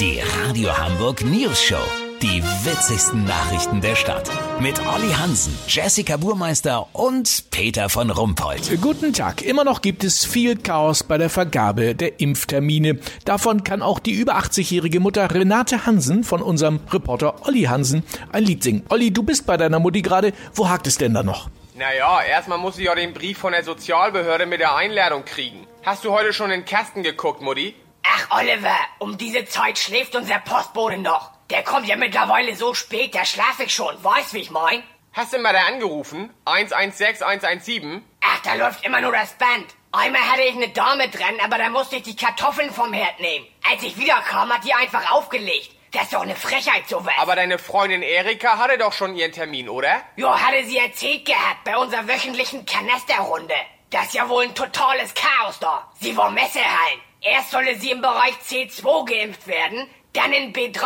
Die Radio Hamburg News Show. Die witzigsten Nachrichten der Stadt. Mit Olli Hansen, Jessica Burmeister und Peter von Rumpold. Guten Tag. Immer noch gibt es viel Chaos bei der Vergabe der Impftermine. Davon kann auch die über 80-jährige Mutter Renate Hansen von unserem Reporter Olli Hansen ein Lied singen. Olli, du bist bei deiner Mutti gerade. Wo hakt es denn da noch? Naja, erstmal muss ich ja den Brief von der Sozialbehörde mit der Einladung kriegen. Hast du heute schon in den Kasten geguckt, Mutti? Ach, Oliver, um diese Zeit schläft unser Postbote noch. Der kommt ja mittlerweile so spät, da schlaf ich schon. Weißt, wie ich mein? Hast du mal da angerufen? 116 117? Ach, da läuft immer nur das Band. Einmal hatte ich eine Dame dran, aber da musste ich die Kartoffeln vom Herd nehmen. Als ich wiederkam, hat die einfach aufgelegt. Das ist doch eine Frechheit, sowas. Aber deine Freundin Erika hatte doch schon ihren Termin, oder? Jo, hatte sie erzählt gehabt bei unserer wöchentlichen Kanasterrunde. Das ist ja wohl ein totales Chaos da. Sie war Messehallen. Erst solle sie im Bereich C2 geimpft werden, dann in B3,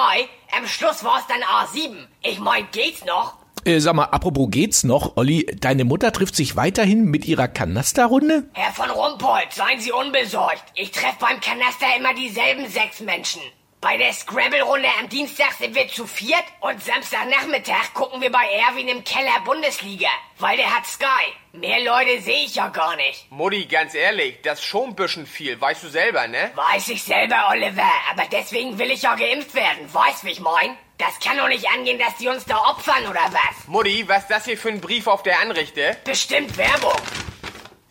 am Schluss war es dann A7. Ich mein, geht's noch? Äh, sag mal, apropos geht's noch, Olli, deine Mutter trifft sich weiterhin mit ihrer Kanasterrunde? Herr von Rumpold, seien Sie unbesorgt. Ich treffe beim Kanaster immer dieselben sechs Menschen. Bei der Scrabble-Runde am Dienstag sind wir zu viert und Samstagnachmittag gucken wir bei Erwin im Keller Bundesliga, weil der hat Sky. Mehr Leute sehe ich ja gar nicht. Mutti, ganz ehrlich, das ist schon ein bisschen viel, weißt du selber, ne? Weiß ich selber, Oliver, aber deswegen will ich ja geimpft werden, weißt wie ich mein? Das kann doch nicht angehen, dass die uns da opfern oder was? Mutti, was ist das hier für ein Brief auf der Anrichte? Bestimmt Werbung.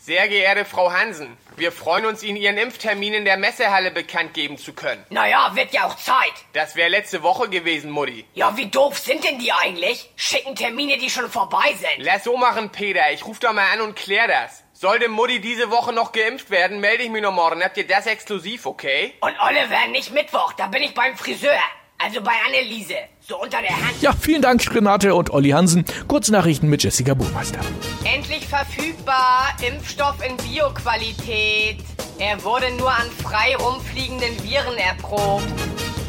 Sehr geehrte Frau Hansen, wir freuen uns, Ihnen Ihren Impftermin in der Messehalle bekannt geben zu können. Naja, wird ja auch Zeit. Das wäre letzte Woche gewesen, Mutti. Ja, wie doof sind denn die eigentlich? Schicken Termine, die schon vorbei sind. Lass so machen, Peter. Ich ruf doch mal an und klär das. Sollte Mutti diese Woche noch geimpft werden, melde ich mich noch morgen. Habt ihr das exklusiv, okay? Und Oliver, nicht Mittwoch, da bin ich beim Friseur. Also bei Anneliese. So unter der Hand. Ja, vielen Dank, Renate und Olli Hansen. Kurznachrichten mit Jessica Burmeister. Endlich verfügbar Impfstoff in Bioqualität. Er wurde nur an frei rumfliegenden Viren erprobt.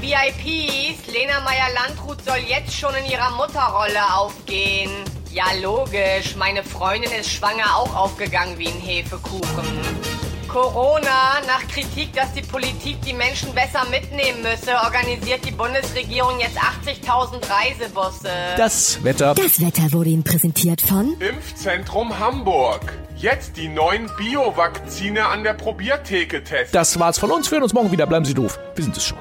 VIPs, Lena Meyer-Landrut soll jetzt schon in ihrer Mutterrolle aufgehen. Ja, logisch. Meine Freundin ist schwanger auch aufgegangen wie ein Hefekuchen. Corona, nach Kritik, dass die Politik die Menschen besser mitnehmen müsse, organisiert die Bundesregierung jetzt 80.000 Reisebusse. Das Wetter. Das Wetter wurde Ihnen präsentiert von Impfzentrum Hamburg. Jetzt die neuen Bio-Vakzine an der Probiertheke testen. Das war's von uns. Wir hören uns morgen wieder. Bleiben Sie doof. Wir sind es schon.